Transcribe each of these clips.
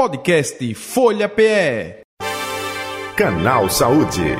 Podcast Folha PE. Canal Saúde.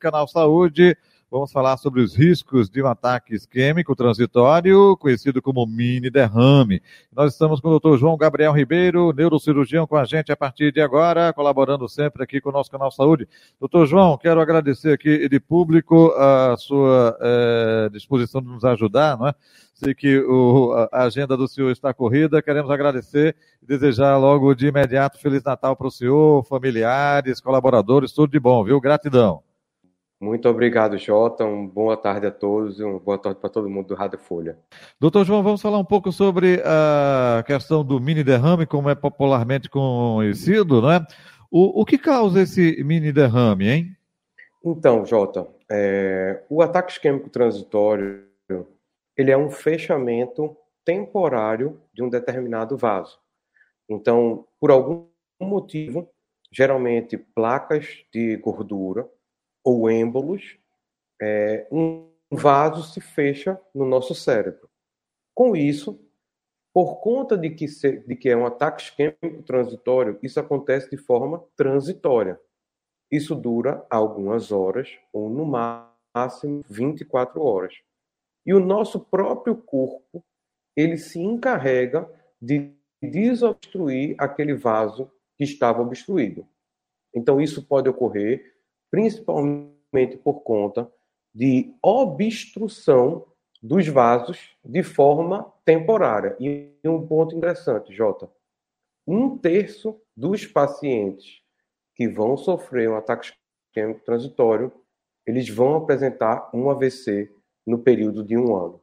Canal Saúde. Vamos falar sobre os riscos de um ataque isquêmico transitório, conhecido como mini derrame. Nós estamos com o Dr. João Gabriel Ribeiro, neurocirurgião, com a gente a partir de agora, colaborando sempre aqui com o nosso canal Saúde. Doutor João, quero agradecer aqui de público a sua é, disposição de nos ajudar, não é? Sei que o, a agenda do senhor está corrida, queremos agradecer e desejar logo de imediato Feliz Natal para o senhor, familiares, colaboradores, tudo de bom, viu? Gratidão. Muito obrigado, Jota. Uma boa tarde a todos e uma boa tarde para todo mundo do Rádio Folha. Doutor João, vamos falar um pouco sobre a questão do mini derrame, como é popularmente conhecido, não é? O, o que causa esse mini derrame, hein? Então, Jota, é, o ataque isquêmico transitório ele é um fechamento temporário de um determinado vaso. Então, por algum motivo, geralmente placas de gordura ou êmbolos, é, um vaso se fecha no nosso cérebro. Com isso, por conta de que, se, de que é um ataque isquêmico transitório, isso acontece de forma transitória. Isso dura algumas horas, ou no máximo 24 horas. E o nosso próprio corpo, ele se encarrega de desobstruir aquele vaso que estava obstruído. Então, isso pode ocorrer principalmente por conta de obstrução dos vasos de forma temporária. E um ponto interessante, Jota. Um terço dos pacientes que vão sofrer um ataque isquêmico transitório, eles vão apresentar um AVC no período de um ano.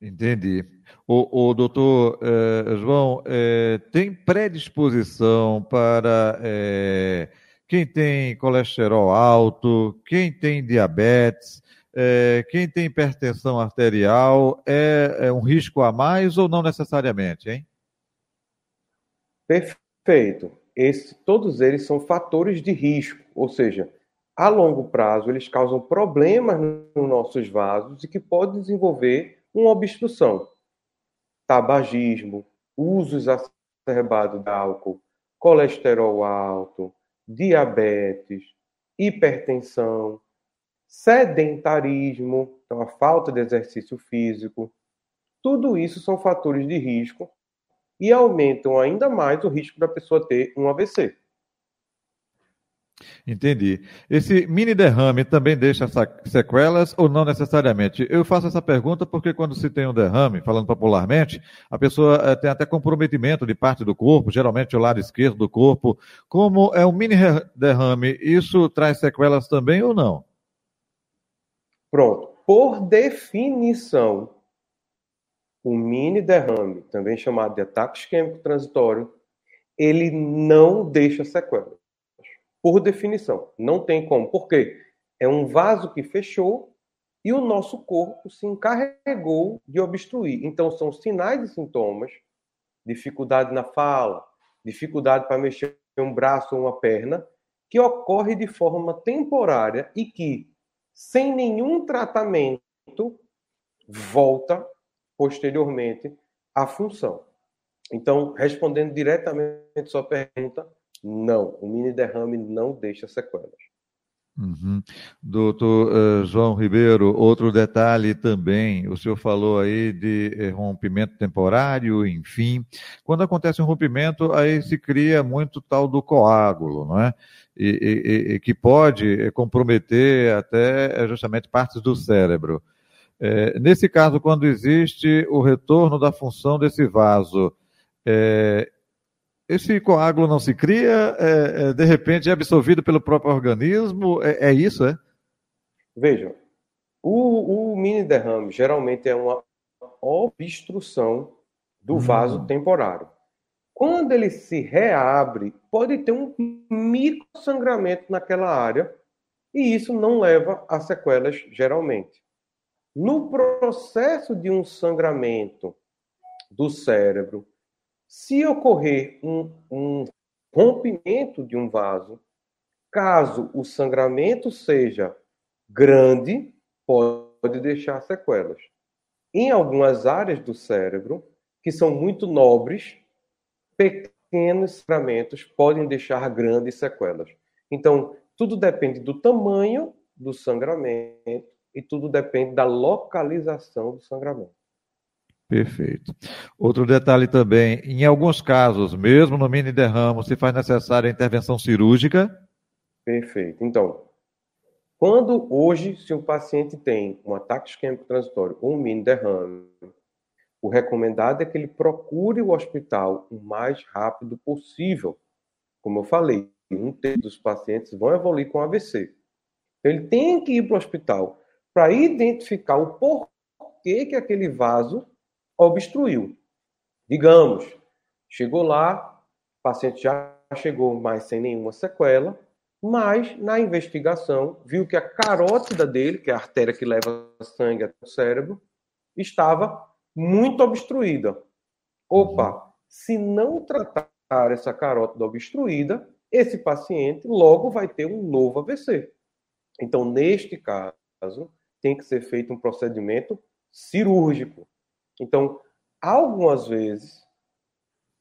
Entendi. O, o doutor eh, João, eh, tem predisposição para eh, quem tem colesterol alto, quem tem diabetes, é, quem tem hipertensão arterial, é, é, um risco a mais ou não necessariamente, hein? Perfeito. Esse, todos eles são fatores de risco, ou seja, a longo prazo eles causam problemas nos nossos vasos e que podem desenvolver uma obstrução. Tabagismo, uso exacerbado de álcool, colesterol alto, diabetes, hipertensão, sedentarismo, então a falta de exercício físico. Tudo isso são fatores de risco e aumentam ainda mais o risco da pessoa ter um AVC. Entendi. Esse mini derrame também deixa sequelas ou não necessariamente? Eu faço essa pergunta porque quando se tem um derrame, falando popularmente, a pessoa é, tem até comprometimento de parte do corpo, geralmente o lado esquerdo do corpo. Como é um mini derrame, isso traz sequelas também ou não? Pronto. Por definição, o mini derrame, também chamado de ataque isquêmico transitório, ele não deixa sequelas por definição. Não tem como. Por quê? É um vaso que fechou e o nosso corpo se encarregou de obstruir. Então, são sinais e sintomas, dificuldade na fala, dificuldade para mexer um braço ou uma perna, que ocorre de forma temporária e que, sem nenhum tratamento, volta posteriormente à função. Então, respondendo diretamente à sua pergunta, não, o mini derrame não deixa sequelas. Uhum. Doutor uh, João Ribeiro, outro detalhe também, o senhor falou aí de eh, rompimento temporário, enfim. Quando acontece um rompimento, aí se cria muito tal do coágulo, não é? E, e, e que pode eh, comprometer até justamente partes do cérebro. É, nesse caso, quando existe o retorno da função desse vaso, é, esse coágulo não se cria, é, é, de repente é absorvido pelo próprio organismo, é, é isso, é? Vejam, o, o, mini derrame geralmente é uma obstrução do hum. vaso temporário. Quando ele se reabre, pode ter um micro sangramento naquela área e isso não leva a sequelas geralmente. No processo de um sangramento do cérebro, se ocorrer um, um rompimento de um vaso, caso o sangramento seja grande, pode deixar sequelas. em algumas áreas do cérebro que são muito nobres, pequenos fragmentos podem deixar grandes sequelas. Então, tudo depende do tamanho do sangramento e tudo depende da localização do sangramento. Perfeito. Outro detalhe também, em alguns casos, mesmo no mini derramo, se faz necessária a intervenção cirúrgica? Perfeito. Então, quando hoje, se o paciente tem um ataque isquêmico transitório ou um mini derrame, o recomendado é que ele procure o hospital o mais rápido possível. Como eu falei, um terço dos pacientes vão evoluir com AVC. Então, ele tem que ir para o hospital para identificar o porquê que aquele vaso obstruiu. Digamos, chegou lá, o paciente já chegou mais sem nenhuma sequela, mas na investigação viu que a carótida dele, que é a artéria que leva sangue até o cérebro, estava muito obstruída. Opa, se não tratar essa carótida obstruída, esse paciente logo vai ter um novo AVC. Então, neste caso, tem que ser feito um procedimento cirúrgico. Então, algumas vezes,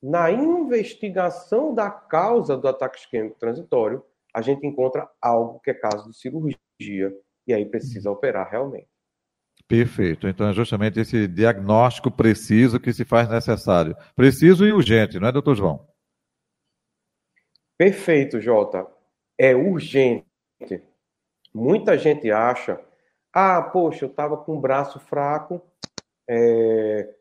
na investigação da causa do ataque isquêmico transitório, a gente encontra algo que é caso de cirurgia e aí precisa operar realmente. Perfeito. Então é justamente esse diagnóstico preciso que se faz necessário. Preciso e urgente, não é, doutor João? Perfeito, Jota. É urgente. Muita gente acha, ah, poxa, eu estava com o braço fraco, é,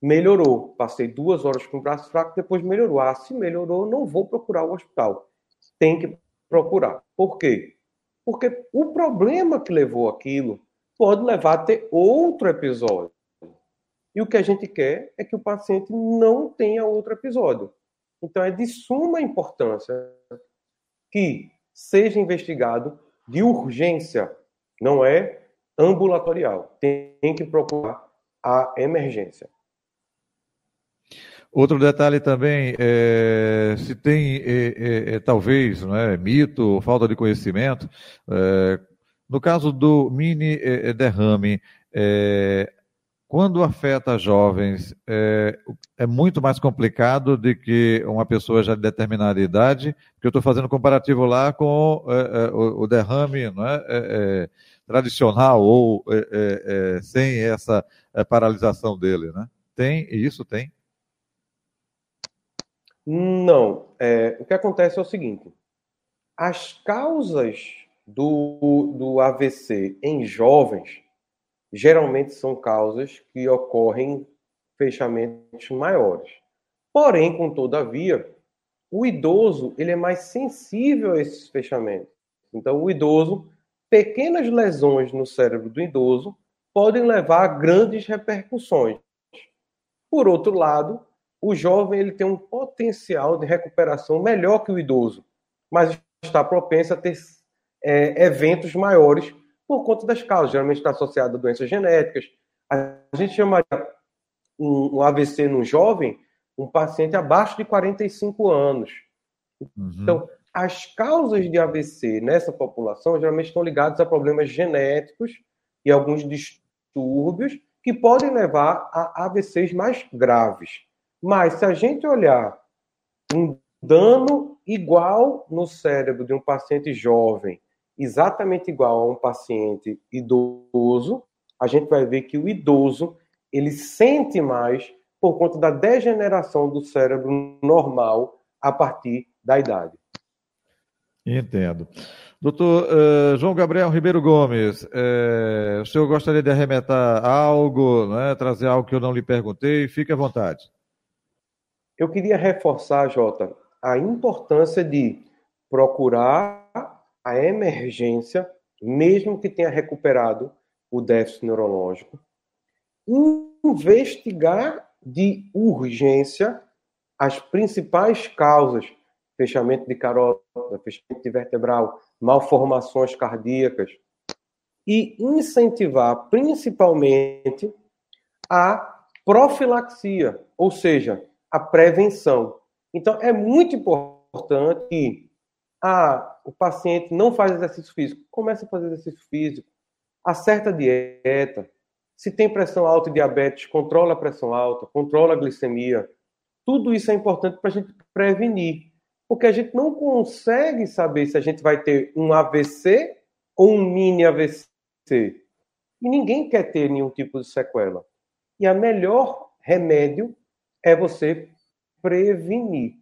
melhorou. Passei duas horas com o braço fraco, depois melhorou. Ah, se melhorou, não vou procurar o hospital. Tem que procurar. Por quê? Porque o problema que levou aquilo pode levar a ter outro episódio. E o que a gente quer é que o paciente não tenha outro episódio. Então, é de suma importância que seja investigado de urgência, não é ambulatorial. Tem que procurar a emergência. Outro detalhe também, é, se tem é, é, é talvez é, mito falta de conhecimento, é, no caso do mini é, derrame, quando afeta jovens, é, muito mais complicado do que uma pessoa já de determinada idade, porque eu estou fazendo comparativo lá com o, o, derrame não é, tradicional ou sem essa paralisação dele, né? Tem, e isso tem? Não. É, o que acontece é o seguinte: as causas do, do AVC em jovens geralmente são causas que ocorrem em fechamentos maiores. Porém, com todavia, o idoso ele é mais sensível a esses fechamentos. Então, o idoso, pequenas lesões no cérebro do idoso podem levar a grandes repercussões. Por outro lado, o jovem ele tem um potencial de recuperação melhor que o idoso, mas está propenso a ter é, eventos maiores por conta das causas. Geralmente está associado a doenças genéticas. A gente chamaria um, um AVC no jovem um paciente abaixo de 45 anos. Uhum. Então, as causas de AVC nessa população geralmente estão ligadas a problemas genéticos e alguns distúrbios que podem levar a AVCs mais graves. Mas se a gente olhar um dano igual no cérebro de um paciente jovem, exatamente igual a um paciente idoso, a gente vai ver que o idoso ele sente mais por conta da degeneração do cérebro normal a partir da idade. Entendo. Doutor uh, João Gabriel Ribeiro Gomes, uh, o senhor gostaria de arremetar algo, né, trazer algo que eu não lhe perguntei? Fique à vontade. Eu queria reforçar, Jota, a importância de procurar a emergência, mesmo que tenha recuperado o déficit neurológico, investigar de urgência as principais causas, fechamento de carótida, fechamento de vertebral, malformações cardíacas, e incentivar principalmente a profilaxia, ou seja, a prevenção. Então, é muito importante que ah, o paciente não faz exercício físico, comece a fazer exercício físico, acerta a dieta, Se tem pressão alta e diabetes, controla a pressão alta, controla a glicemia. Tudo isso é importante para a gente prevenir, porque a gente não consegue saber se a gente vai ter um AVC ou um mini AVC. E ninguém quer ter nenhum tipo de sequela. E a melhor remédio é você prevenir.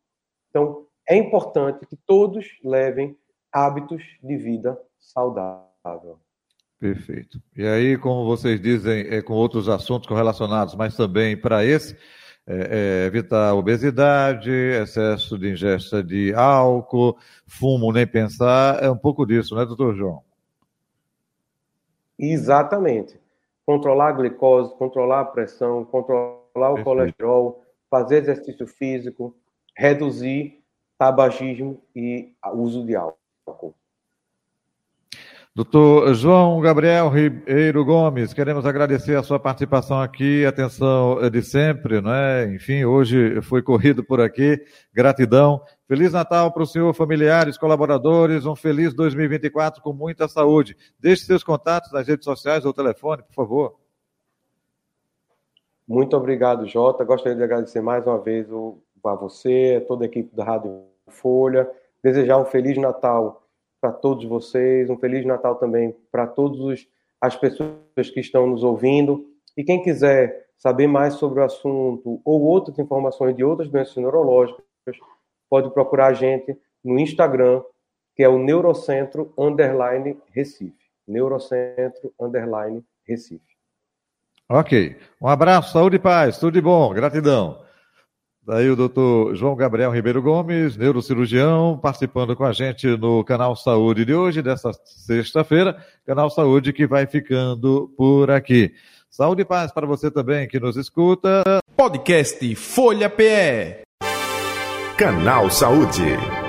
Então, é importante que todos levem hábitos de vida saudável. Perfeito. E aí, como vocês dizem, é, com outros assuntos correlacionados, mas também para esse, é, é, evitar obesidade, excesso de ingesta de álcool, fumo nem pensar, é um pouco disso, né, doutor João? Exatamente. Controlar a glicose, controlar a pressão, controlar o Perfeito. colesterol, fazer exercício físico, reduzir tabagismo e uso de álcool. Doutor João Gabriel Ribeiro Gomes, queremos agradecer a sua participação aqui, atenção de sempre, não é? Enfim, hoje foi corrido por aqui, gratidão. Feliz Natal para o senhor, familiares, colaboradores, um feliz 2024 com muita saúde. Deixe seus contatos nas redes sociais ou telefone, por favor. Muito obrigado, Jota. Gostaria de agradecer mais uma vez a você, toda a equipe da Rádio Folha, desejar um Feliz Natal para todos vocês, um Feliz Natal também para todas as pessoas que estão nos ouvindo. E quem quiser saber mais sobre o assunto ou outras informações de outras doenças neurológicas, pode procurar a gente no Instagram, que é o Neurocentro Underline Recife. Neurocentro Underline Recife. Ok. Um abraço, saúde e paz, tudo de bom, gratidão. Daí o doutor João Gabriel Ribeiro Gomes, neurocirurgião, participando com a gente no Canal Saúde de hoje, dessa sexta-feira. Canal Saúde que vai ficando por aqui. Saúde e paz para você também que nos escuta. Podcast Folha PE. Canal Saúde.